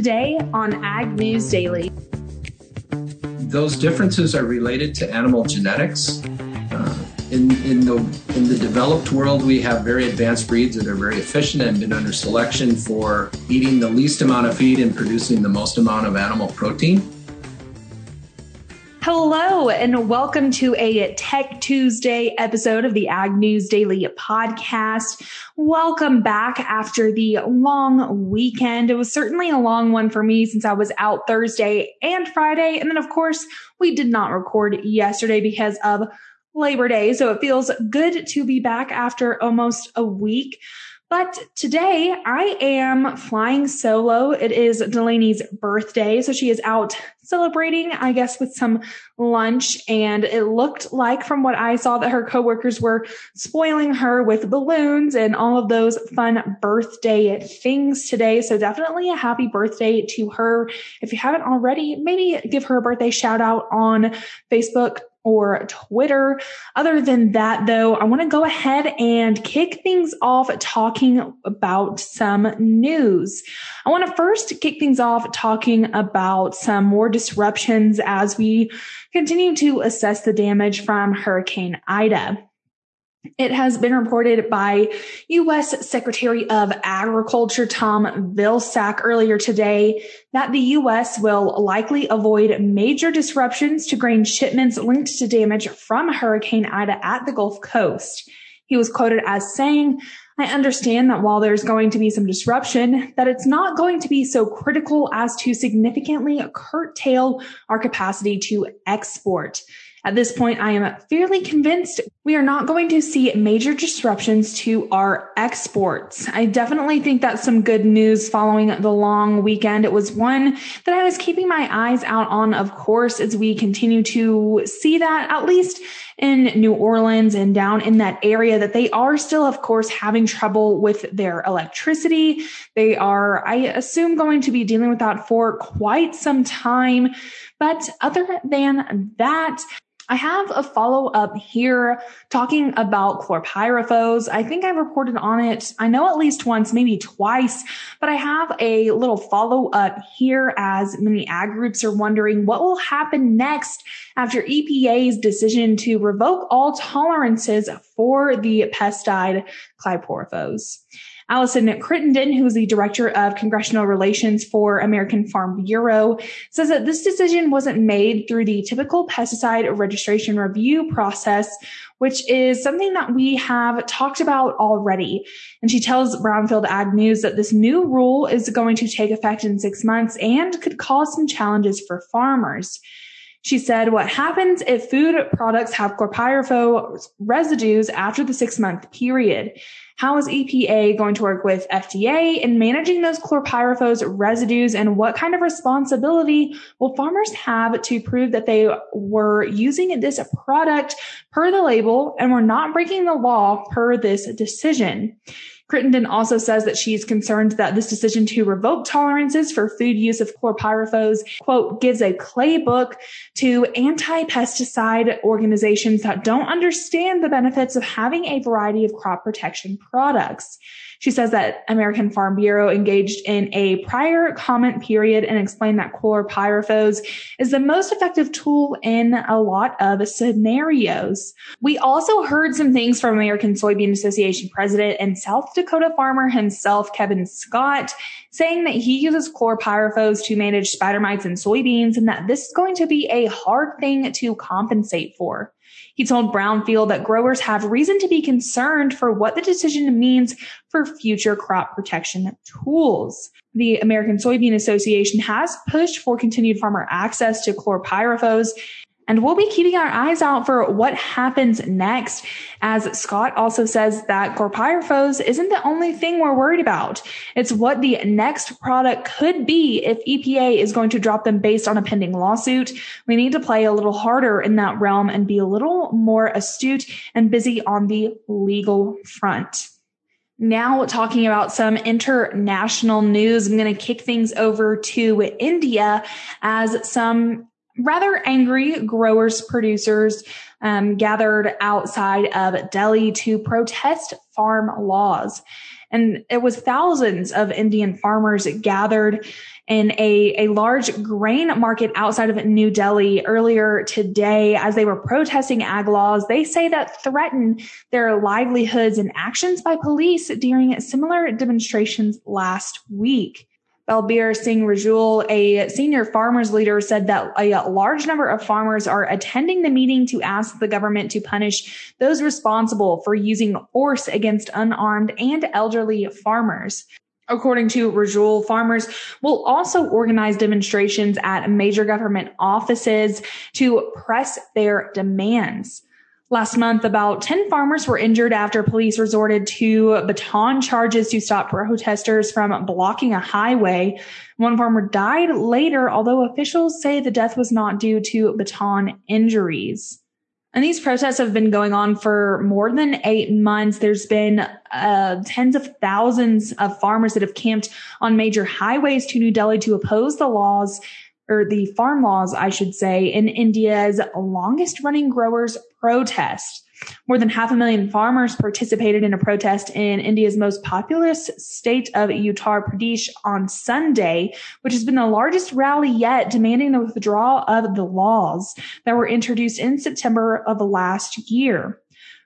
Today on Ag News Daily. Those differences are related to animal genetics. Uh, in, in, the, in the developed world, we have very advanced breeds that are very efficient and been under selection for eating the least amount of feed and producing the most amount of animal protein. Hello, and welcome to a Tech Tuesday episode of the Ag News Daily podcast. Welcome back after the long weekend. It was certainly a long one for me since I was out Thursday and Friday. And then, of course, we did not record yesterday because of Labor Day. So it feels good to be back after almost a week. But today I am flying solo. It is Delaney's birthday. So she is out celebrating, I guess, with some lunch. And it looked like from what I saw that her coworkers were spoiling her with balloons and all of those fun birthday things today. So definitely a happy birthday to her. If you haven't already, maybe give her a birthday shout out on Facebook, or Twitter. Other than that, though, I want to go ahead and kick things off talking about some news. I want to first kick things off talking about some more disruptions as we continue to assess the damage from Hurricane Ida. It has been reported by U.S. Secretary of Agriculture Tom Vilsack earlier today that the U.S. will likely avoid major disruptions to grain shipments linked to damage from Hurricane Ida at the Gulf Coast. He was quoted as saying, I understand that while there's going to be some disruption, that it's not going to be so critical as to significantly curtail our capacity to export. At this point, I am fairly convinced we are not going to see major disruptions to our exports. I definitely think that's some good news following the long weekend. It was one that I was keeping my eyes out on, of course, as we continue to see that at least in New Orleans and down in that area that they are still, of course, having trouble with their electricity. They are, I assume, going to be dealing with that for quite some time. But other than that, I have a follow up here talking about chlorpyrifos. I think I've reported on it. I know at least once, maybe twice, but I have a little follow up here as many ag groups are wondering what will happen next after EPA's decision to revoke all tolerances for the pesticide chlorpyrifos. Allison Crittenden, who is the director of congressional relations for American Farm Bureau, says that this decision wasn't made through the typical pesticide registration review process, which is something that we have talked about already. And she tells Brownfield Ag News that this new rule is going to take effect in six months and could cause some challenges for farmers. She said, what happens if food products have chlorpyrifos residues after the six month period? How is EPA going to work with FDA in managing those chlorpyrifos residues and what kind of responsibility will farmers have to prove that they were using this product per the label and were not breaking the law per this decision? Crittenden also says that she is concerned that this decision to revoke tolerances for food use of chlorpyrifos, quote, gives a playbook to anti-pesticide organizations that don't understand the benefits of having a variety of crop protection products. She says that American Farm Bureau engaged in a prior comment period and explained that chlorpyrifos is the most effective tool in a lot of scenarios. We also heard some things from American Soybean Association president and South Dakota farmer himself, Kevin Scott, saying that he uses chlorpyrifos to manage spider mites in soybeans and that this is going to be a hard thing to compensate for. He told Brownfield that growers have reason to be concerned for what the decision means for future crop protection tools. The American Soybean Association has pushed for continued farmer access to chlorpyrifos and we'll be keeping our eyes out for what happens next. As Scott also says that chlorpyrifos isn't the only thing we're worried about. It's what the next product could be if EPA is going to drop them based on a pending lawsuit. We need to play a little harder in that realm and be a little more astute and busy on the legal front. Now, talking about some international news, I'm going to kick things over to India as some rather angry growers, producers um, gathered outside of Delhi to protest farm laws. And it was thousands of Indian farmers gathered in a, a large grain market outside of New Delhi earlier today as they were protesting ag laws. They say that threaten their livelihoods and actions by police during similar demonstrations last week. Balbir Singh Rajewal, a senior farmers leader, said that a large number of farmers are attending the meeting to ask the government to punish those responsible for using force against unarmed and elderly farmers. According to Rajewal, farmers will also organize demonstrations at major government offices to press their demands. Last month, about 10 farmers were injured after police resorted to baton charges to stop protesters from blocking a highway. One farmer died later, although officials say the death was not due to baton injuries. And these protests have been going on for more than eight months. There's been uh, tens of thousands of farmers that have camped on major highways to New Delhi to oppose the laws or the farm laws, I should say, in India's longest running growers protest. More than half a million farmers participated in a protest in India's most populous state of Uttar Pradesh on Sunday, which has been the largest rally yet demanding the withdrawal of the laws that were introduced in September of last year.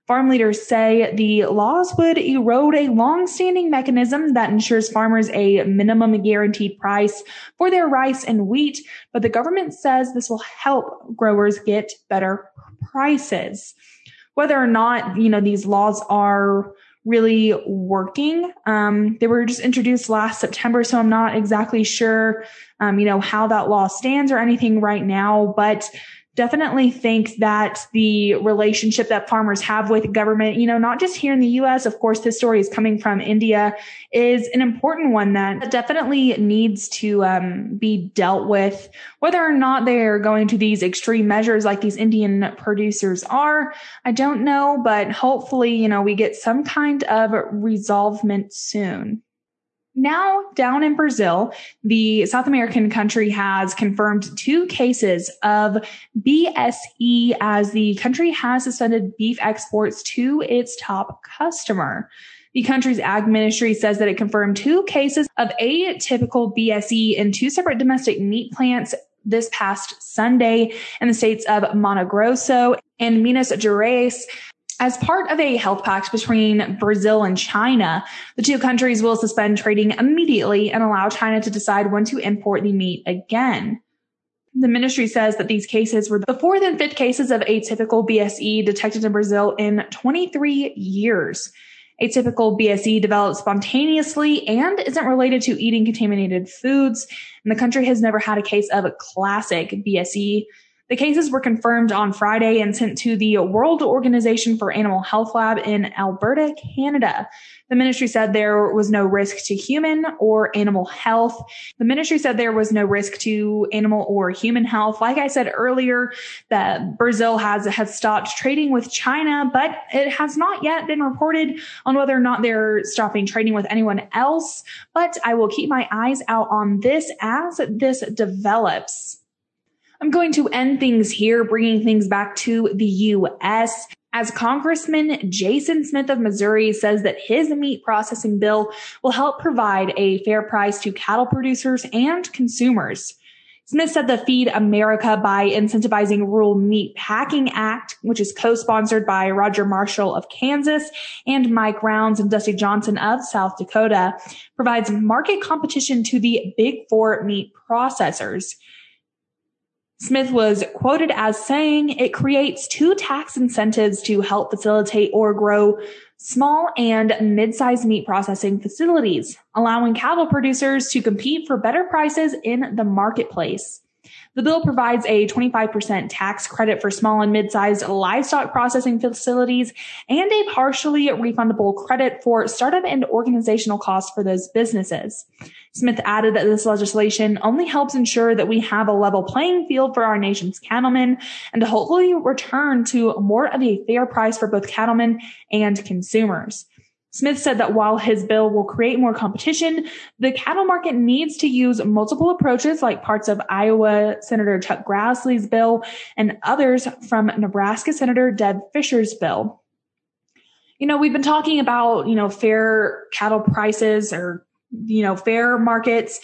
Farm leaders say the laws would erode a long-standing mechanism that ensures farmers a minimum guaranteed price for their rice and wheat, but the government says this will help growers get better prices. Whether or not, you know, these laws are really working. Um, they were just introduced last September, so I'm not exactly sure, um, you know, how that law stands or anything right now, but definitely think that the relationship that farmers have with government, you know, not just here in the US, of course, this story is coming from India, is an important one that definitely needs to um, be dealt with. Whether or not they're going to these extreme measures like these Indian producers are, I don't know, but hopefully, you know, we get some kind of resolvement soon. Now, down in Brazil, the South American country has confirmed two cases of BSE as the country has suspended beef exports to its top customer. The country's ag ministry says that it confirmed two cases of atypical BSE in two separate domestic meat plants this past Sunday in the states of Mato Grosso and Minas Gerais. As part of a health pact between Brazil and China, the two countries will suspend trading immediately and allow China to decide when to import the meat again. The ministry says that these cases were the fourth and fifth cases of atypical BSE detected in Brazil in 23 years. Atypical BSE develops spontaneously and isn't related to eating contaminated foods. And the country has never had a case of a classic BSE. The cases were confirmed on Friday and sent to the World Organization for Animal Health Lab in Alberta, Canada. The ministry said there was no risk to human or animal health. The ministry said there was no risk to animal or human health. Like I said earlier, that Brazil has, has stopped trading with China, but it has not yet been reported on whether or not they're stopping trading with anyone else. But I will keep my eyes out on this as this develops. I'm going to end things here, bringing things back to the U.S. As Congressman Jason Smith of Missouri says that his meat processing bill will help provide a fair price to cattle producers and consumers. Smith said the Feed America by Incentivizing Rural Meat Packing Act, which is co-sponsored by Roger Marshall of Kansas and Mike Rounds and Dusty Johnson of South Dakota, provides market competition to the big four meat processors. Smith was quoted as saying it creates two tax incentives to help facilitate or grow small and mid-sized meat processing facilities, allowing cattle producers to compete for better prices in the marketplace. The bill provides a 25% tax credit for small and mid-sized livestock processing facilities and a partially refundable credit for startup and organizational costs for those businesses. Smith added that this legislation only helps ensure that we have a level playing field for our nation's cattlemen and to hopefully return to more of a fair price for both cattlemen and consumers. Smith said that while his bill will create more competition, the cattle market needs to use multiple approaches like parts of Iowa Senator Chuck Grassley's bill and others from Nebraska Senator Deb Fischer's bill. You know, we've been talking about, you know, fair cattle prices or, you know, fair markets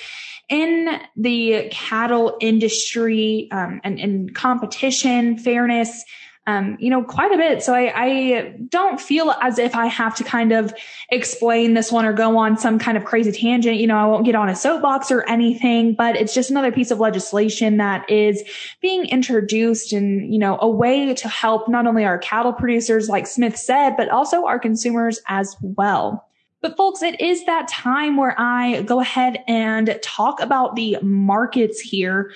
in the cattle industry um, and, and competition, fairness um, you know, quite a bit. So I, I don't feel as if I have to kind of explain this one or go on some kind of crazy tangent. You know, I won't get on a soapbox or anything, but it's just another piece of legislation that is being introduced and, you know, a way to help not only our cattle producers, like Smith said, but also our consumers as well. But folks, it is that time where I go ahead and talk about the markets here.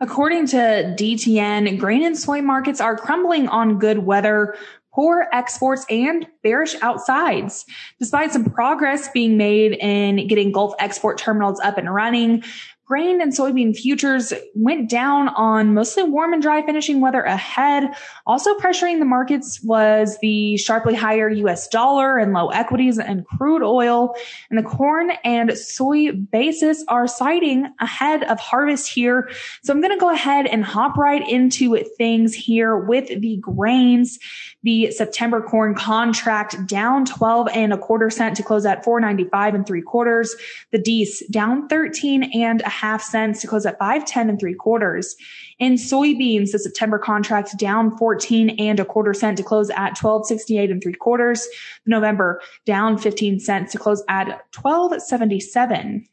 According to DTN, grain and soy markets are crumbling on good weather, poor exports, and bearish outsides. Despite some progress being made in getting Gulf export terminals up and running, Grain and soybean futures went down on mostly warm and dry finishing weather ahead. Also pressuring the markets was the sharply higher US dollar and low equities and crude oil. And the corn and soy basis are citing ahead of harvest here. So I'm going to go ahead and hop right into things here with the grains. The September corn contract down 12 and a quarter cent to close at 495 and three quarters. The Dees down 13 and a half cents to close at 510 and three quarters. In soybeans, the September contract down 14 and a quarter cent to close at 1268 and three quarters. November down 15 cents to close at 1277.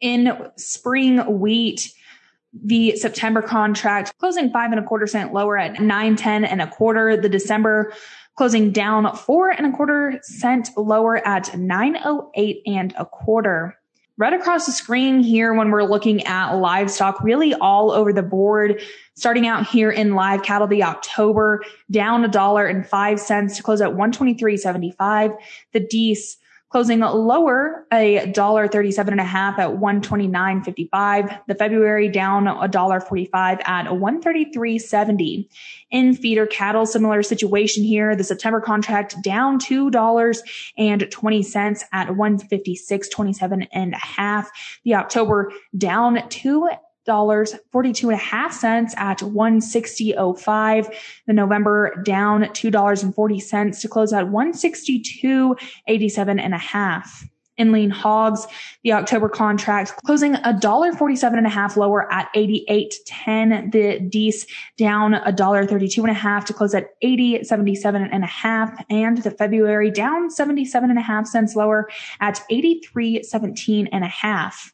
In spring wheat, the September contract closing five and a quarter cent lower at 910 and a quarter. The December closing down four and a quarter cent lower at 908 and a quarter. Right across the screen here when we're looking at livestock, really all over the board, starting out here in live cattle, the October down a dollar and five cents to close at 123.75. The Dees closing lower a dollar thirty-seven and a half at 129.55. The February down a dollar 45 at 133.70. In feeder cattle, similar situation here. The September contract down $2 and 20 cents at 156.27 and a half. The October down two dollars 42 and a half cents at 160.05 the november down two dollars and 40 cents to close at 162.87 and a half. In lean hogs the october contract closing a dollar 47 and a half lower at 88.10 the Dees down a dollar 32 and a half to close at 80.77 and a half. And the february down 77 and a half cents lower at 83.17 and a half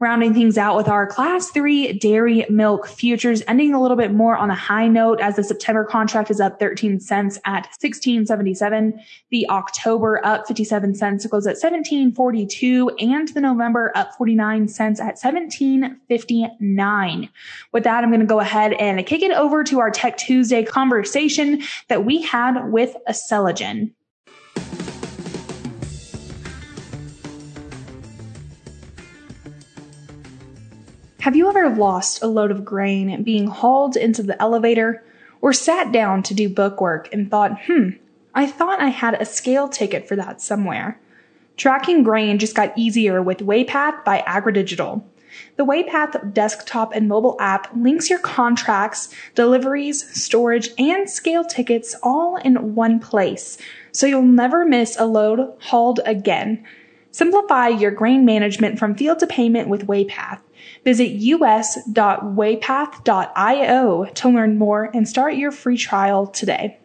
Rounding things out with our class three dairy milk futures ending a little bit more on a high note as the September contract is up 13 cents at 1677. The October up 57 cents to close at 1742 and the November up 49 cents at 1759. With that, I'm going to go ahead and kick it over to our Tech Tuesday conversation that we had with Acceligen. Have you ever lost a load of grain being hauled into the elevator or sat down to do bookwork and thought, hmm, I thought I had a scale ticket for that somewhere? Tracking grain just got easier with Waypath by AgriDigital. The Waypath desktop and mobile app links your contracts, deliveries, storage, and scale tickets all in one place, so you'll never miss a load hauled again. Simplify your grain management from field to payment with Waypath. Visit us.waypath.io to learn more and start your free trial today.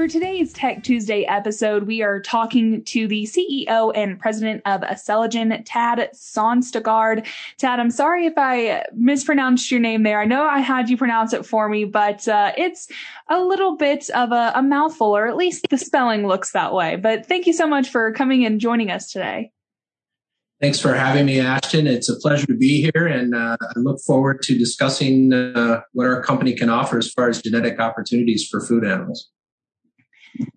For today's Tech Tuesday episode, we are talking to the CEO and president of Acceligen, Tad Sonstegard. Tad, I'm sorry if I mispronounced your name there. I know I had you pronounce it for me, but uh, it's a little bit of a, a mouthful, or at least the spelling looks that way. But thank you so much for coming and joining us today. Thanks for having me, Ashton. It's a pleasure to be here, and uh, I look forward to discussing uh, what our company can offer as far as genetic opportunities for food animals.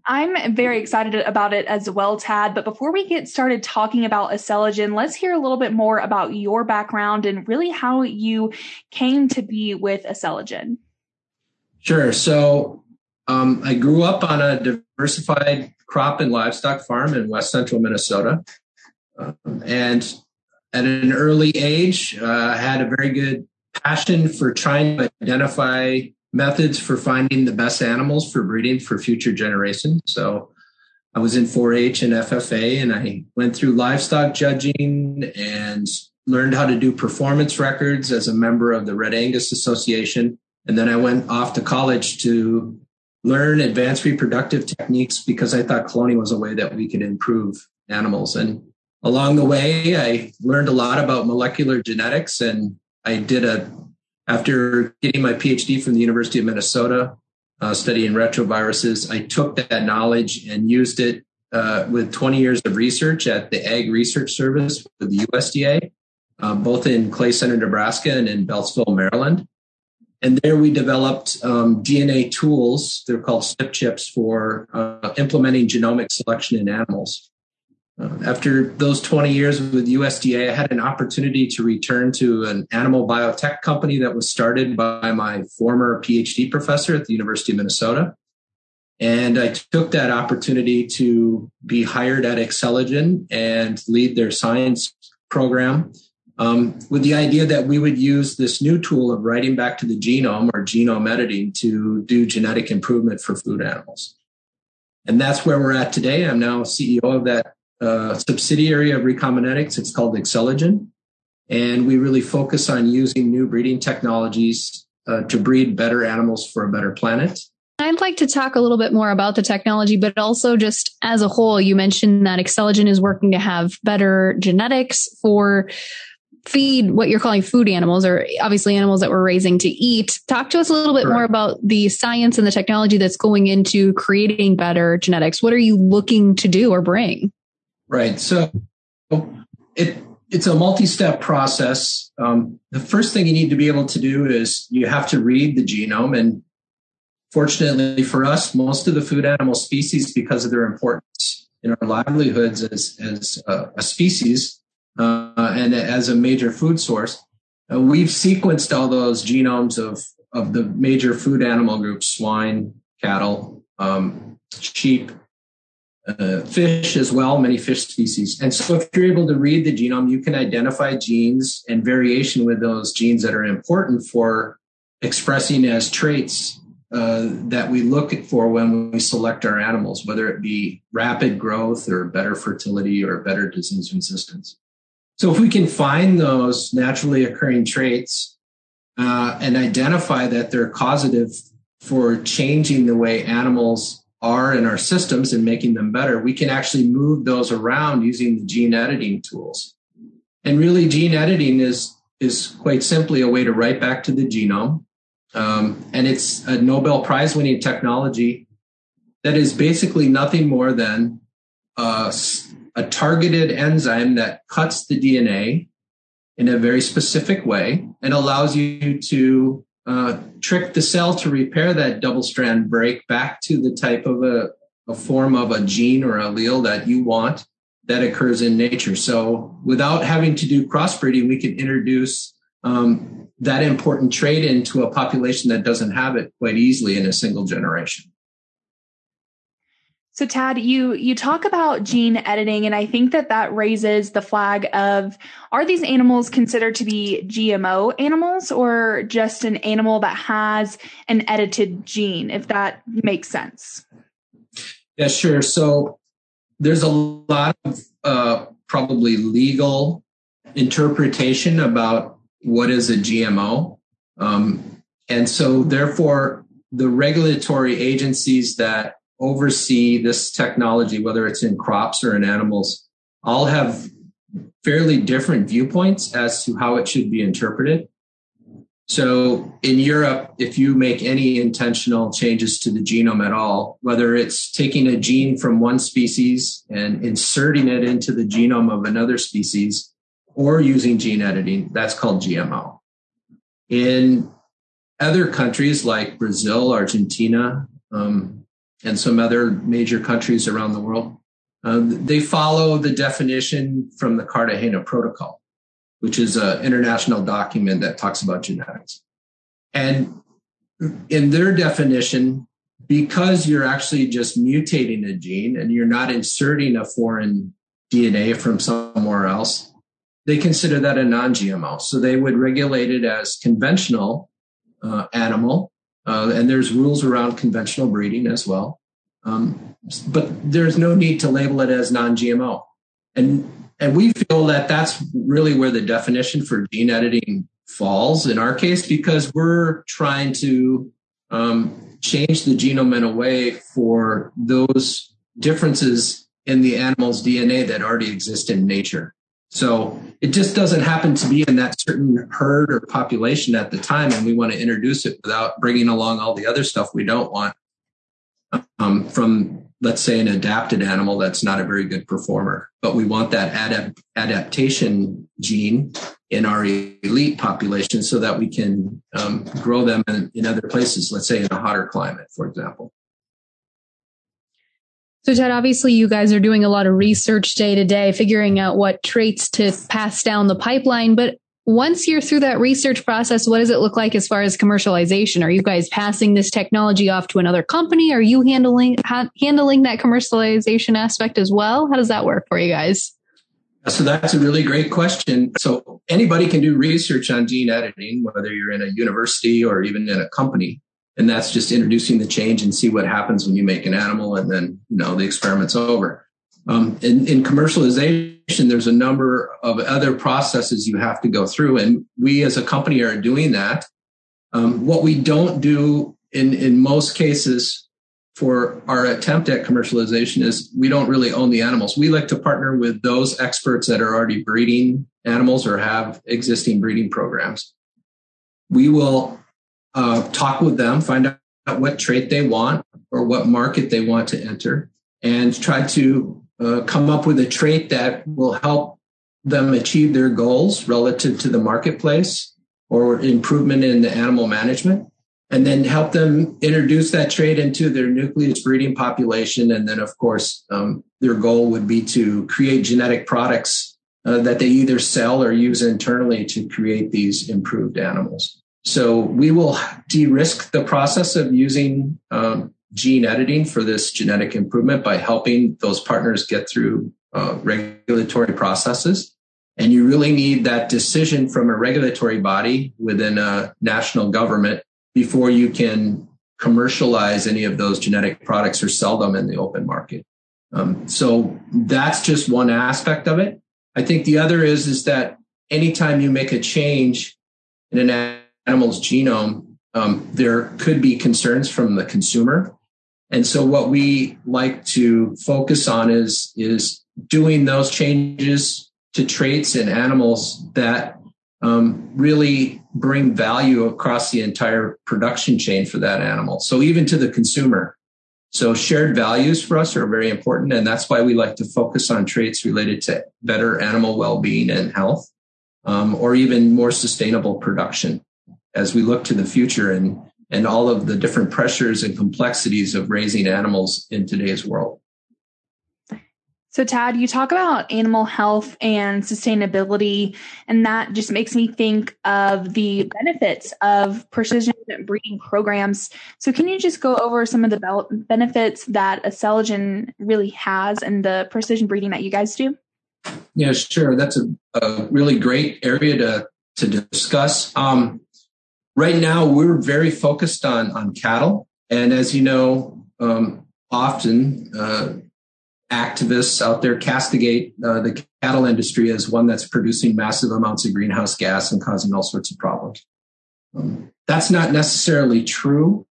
I'm very excited about it as well, Tad. But before we get started talking about Acceligen, let's hear a little bit more about your background and really how you came to be with Acceligen. Sure. So um, I grew up on a diversified crop and livestock farm in west central Minnesota. Um, and at an early age, uh, had a very good passion for trying to identify methods for finding the best animals for breeding for future generations. So I was in 4-H and FFA, and I went through livestock judging and learned how to do performance records as a member of the Red Angus Association. And then I went off to college to learn advanced reproductive techniques because I thought cloning was a way that we could improve animals. And along the way, I learned a lot about molecular genetics and I did a, after getting my PhD from the University of Minnesota, uh, studying retroviruses, I took that knowledge and used it uh, with 20 years of research at the Ag Research Service with the USDA, uh, both in Clay Center, Nebraska and in Beltsville, Maryland. And there we developed um, DNA tools. They're called SNP chips for uh, implementing genomic selection in animals. Uh, after those 20 years with USDA, I had an opportunity to return to an animal biotech company that was started by my former PhD professor at the University of Minnesota. And I took that opportunity to be hired at Acceligen and lead their science program um, with the idea that we would use this new tool of writing back to the genome or genome editing to do genetic improvement for food animals. And that's where we're at today. I'm now CEO of that uh, subsidiary of Recombinetics. It's called Acceligen. And we really focus on using new breeding technologies uh, to breed better animals for a better planet. I'd like to talk a little bit more about the technology, but also just as a whole, you mentioned that Acceligen is working to have better genetics for feed what you're calling food animals or obviously animals that we're raising to eat. Talk to us a little bit more about the science and the technology that's going into creating better genetics. What are you looking to do or bring? Right. So it it's a multi-step process. Um, the first thing you need to be able to do is you have to read the genome. And fortunately for us, most of the food animal species, because of their importance in our livelihoods as, as a, a species uh, and as a major food source, uh, we've sequenced all those genomes of, of the major food animal groups, swine, cattle, um, sheep, uh, fish as well, many fish species. And so if you're able to read the genome, you can identify genes and variation with those genes that are important for expressing as traits uh, that we look for when we select our animals, whether it be rapid growth or better fertility or better disease resistance. So if we can find those naturally occurring traits uh, and identify that they're causative for changing the way animals are in our systems and making them better, we can actually move those around using the gene editing tools. And really, gene editing is is quite simply a way to write back to the genome, um, and it's a Nobel Prize winning technology that is basically nothing more than a, a targeted enzyme that cuts the DNA in a very specific way and allows you to uh, trick the cell to repair that double strand break back to the type of a, a form of a gene or allele that you want that occurs in nature. So without having to do crossbreeding, we can introduce um, that important trait into a population that doesn't have it quite easily in a single generation. So Tad, you you talk about gene editing and I think that that raises the flag of are these animals considered to be GMO animals or just an animal that has an edited gene if that makes sense? Yeah, sure. So there's a lot of uh, probably legal interpretation about what is a GMO. Um, and so therefore the regulatory agencies that oversee this technology, whether it's in crops or in animals, all have fairly different viewpoints as to how it should be interpreted. So in Europe, if you make any intentional changes to the genome at all, whether it's taking a gene from one species and inserting it into the genome of another species or using gene editing, that's called GMO. In other countries like Brazil, Argentina, um, and some other major countries around the world. Uh, they follow the definition from the Cartagena Protocol, which is an international document that talks about genetics. And in their definition, because you're actually just mutating a gene and you're not inserting a foreign DNA from somewhere else, they consider that a non-GMO. So they would regulate it as conventional uh, animal, uh, and there's rules around conventional breeding as well. Um, but there's no need to label it as non-GMO, and and we feel that that's really where the definition for gene editing falls in our case because we're trying to um, change the genome in a way for those differences in the animal's DNA that already exist in nature. So it just doesn't happen to be in that certain herd or population at the time, and we want to introduce it without bringing along all the other stuff we don't want um, from, let's say, an adapted animal that's not a very good performer. But we want that adapt- adaptation gene in our elite population so that we can um, grow them in, in other places, let's say in a hotter climate, for example. So, Ted, obviously, you guys are doing a lot of research day to day, figuring out what traits to pass down the pipeline. But once you're through that research process, what does it look like as far as commercialization? Are you guys passing this technology off to another company? Are you handling ha- handling that commercialization aspect as well? How does that work for you guys? So that's a really great question. So anybody can do research on gene editing, whether you're in a university or even in a company and that's just introducing the change and see what happens when you make an animal and then you know the experiment's over. Um, in, in, commercialization there's a number of other processes you have to go through and we as a company are doing that. Um, what we don't do in in most cases for our attempt at commercialization is we don't really own the animals. We like to partner with those experts that are already breeding animals or have existing breeding programs. We will uh, talk with them, find out what trait they want or what market they want to enter, and try to uh, come up with a trait that will help them achieve their goals relative to the marketplace or improvement in the animal management and then help them introduce that trait into their nucleus breeding population. And then, of course, um, their goal would be to create genetic products uh, that they either sell or use internally to create these improved animals. So we will de-risk the process of using um, gene editing for this genetic improvement by helping those partners get through uh, regulatory processes. And you really need that decision from a regulatory body within a national government before you can commercialize any of those genetic products or sell them in the open market. Um, so that's just one aspect of it. I think the other is is that anytime you make a change in an animal's genome, um, there could be concerns from the consumer. And so what we like to focus on is, is doing those changes to traits in animals that um, really bring value across the entire production chain for that animal. So even to the consumer. So shared values for us are very important. And that's why we like to focus on traits related to better animal well-being and health, um, or even more sustainable production as we look to the future and and all of the different pressures and complexities of raising animals in today's world. So, Tad, you talk about animal health and sustainability, and that just makes me think of the benefits of precision breeding programs. So, can you just go over some of the benefits that Acceligen really has and the precision breeding that you guys do? Yeah, sure. That's a, a really great area to to discuss. Um, right now we're very focused on on cattle, and as you know, um, often uh, activists out there castigate uh, the cattle industry as one that's producing massive amounts of greenhouse gas and causing all sorts of problems. Um, that's not necessarily true.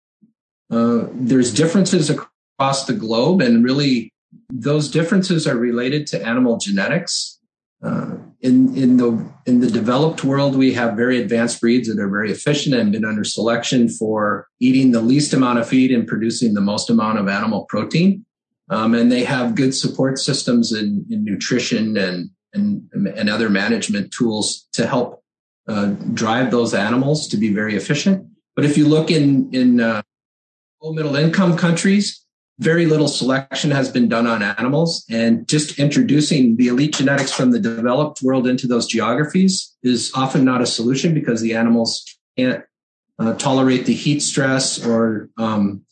Uh, there's differences across the globe, and really, those differences are related to animal genetics. Uh, in in the in the developed world, we have very advanced breeds that are very efficient and been under selection for eating the least amount of feed and producing the most amount of animal protein. Um, and they have good support systems in, in nutrition and, and and other management tools to help uh, drive those animals to be very efficient. But if you look in in uh, low middle income countries, very little selection has been done on animals and just introducing the elite genetics from the developed world into those geographies is often not a solution because the animals can't uh, tolerate the heat stress or um,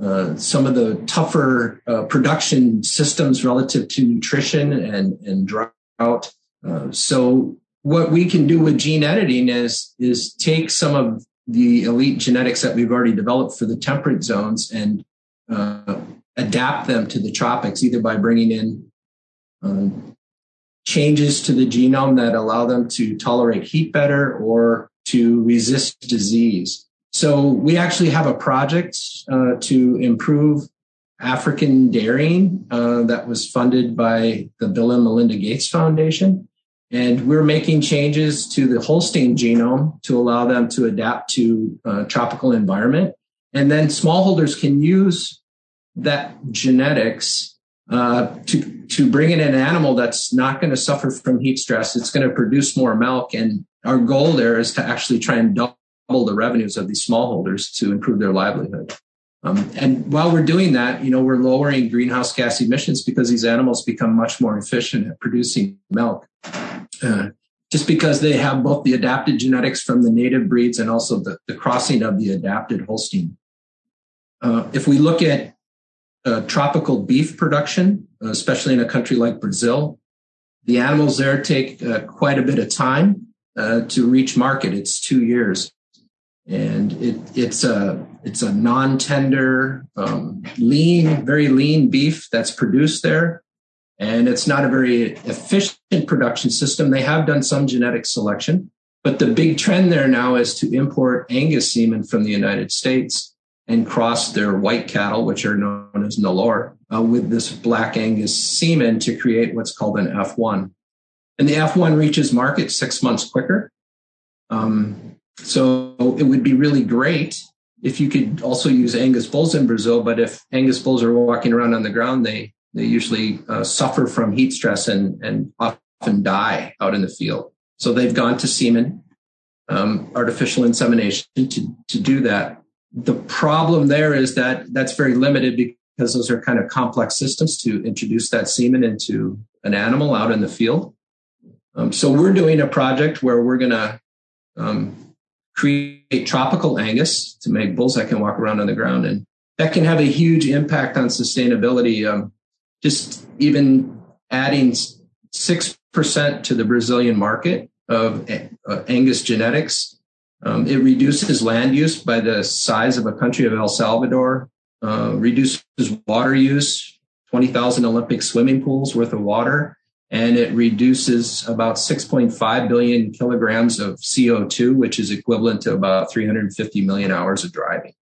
uh, some of the tougher uh, production systems relative to nutrition and, and drought. Uh, so what we can do with gene editing is is take some of the elite genetics that we've already developed for the temperate zones and uh, adapt them to the tropics, either by bringing in uh, changes to the genome that allow them to tolerate heat better or to resist disease. So we actually have a project uh, to improve African dairying uh, that was funded by the Bill and Melinda Gates Foundation. And we're making changes to the Holstein genome to allow them to adapt to uh, tropical environment. And then smallholders can use that genetics uh, to, to bring in an animal that's not going to suffer from heat stress. It's going to produce more milk. And our goal there is to actually try and double the revenues of these smallholders to improve their livelihood. Um, and while we're doing that, you know, we're lowering greenhouse gas emissions because these animals become much more efficient at producing milk. Uh, just because they have both the adapted genetics from the native breeds and also the, the crossing of the adapted Holstein. Uh, if we look at uh, tropical beef production, especially in a country like Brazil, the animals there take uh, quite a bit of time uh, to reach market. It's two years and it, it's a it's a non-tender, um, lean, very lean beef that's produced there, and it's not a very efficient production system. They have done some genetic selection, but the big trend there now is to import Angus semen from the United States and cross their white cattle, which are known as Nellore, uh, with this black Angus semen to create what's called an F1. And the F1 reaches market six months quicker. Um, so it would be really great if you could also use Angus bulls in Brazil. But if Angus bulls are walking around on the ground, they they usually uh, suffer from heat stress and and often die out in the field. So they've gone to semen, um, artificial insemination to to do that. The problem there is that that's very limited because those are kind of complex systems to introduce that semen into an animal out in the field. Um, so we're doing a project where we're going to um, create tropical Angus to make bulls that can walk around on the ground. And that can have a huge impact on sustainability. Um, just even adding 6% to the Brazilian market of uh, Angus genetics. Um, it reduces land use by the size of a country of El Salvador, uh, reduces water use, 20,000 Olympic swimming pools worth of water, and it reduces about 6.5 billion kilograms of CO2, which is equivalent to about 350 million hours of driving.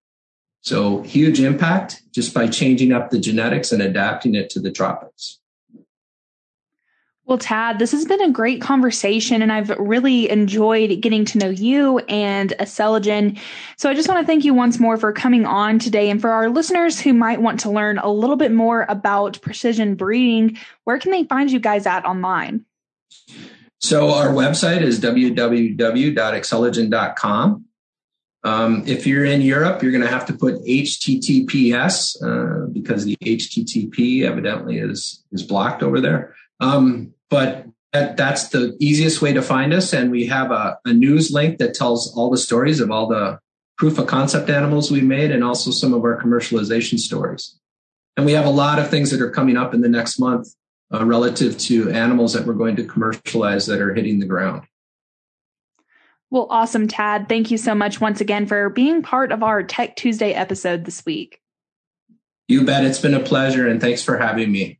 So huge impact just by changing up the genetics and adapting it to the tropics. Well, Tad, this has been a great conversation, and I've really enjoyed getting to know you and Acceligen. So I just want to thank you once more for coming on today. And for our listeners who might want to learn a little bit more about precision breeding, where can they find you guys at online? So our website is www.acceligen.com. Um, if you're in Europe, you're going to have to put HTTPS uh, because the HTTP evidently is is blocked over there. Um, but that, that's the easiest way to find us. And we have a, a news link that tells all the stories of all the proof of concept animals we made and also some of our commercialization stories. And we have a lot of things that are coming up in the next month uh, relative to animals that we're going to commercialize that are hitting the ground. Well, awesome, Tad. Thank you so much once again for being part of our Tech Tuesday episode this week. You bet. It's been a pleasure, and thanks for having me.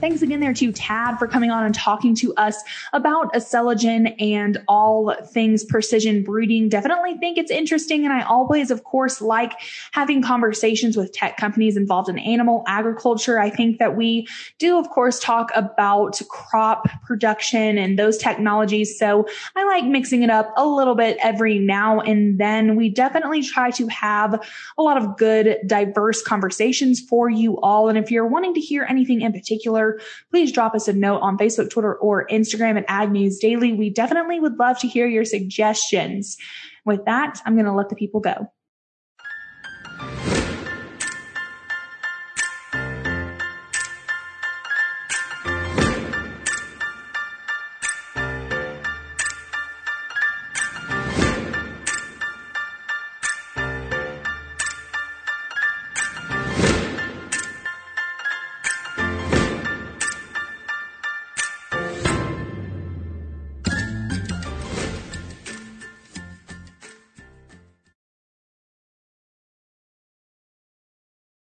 Thanks again there to Tad for coming on and talking to us about Acceligen and all things precision breeding. Definitely think it's interesting. And I always, of course, like having conversations with tech companies involved in animal agriculture. I think that we do, of course, talk about crop production and those technologies. So I like mixing it up a little bit every now and then. We definitely try to have a lot of good, diverse conversations for you all. And if you're wanting to hear anything in particular, please drop us a note on Facebook, Twitter, or Instagram at Ag News Daily. We definitely would love to hear your suggestions. With that, I'm going to let the people go.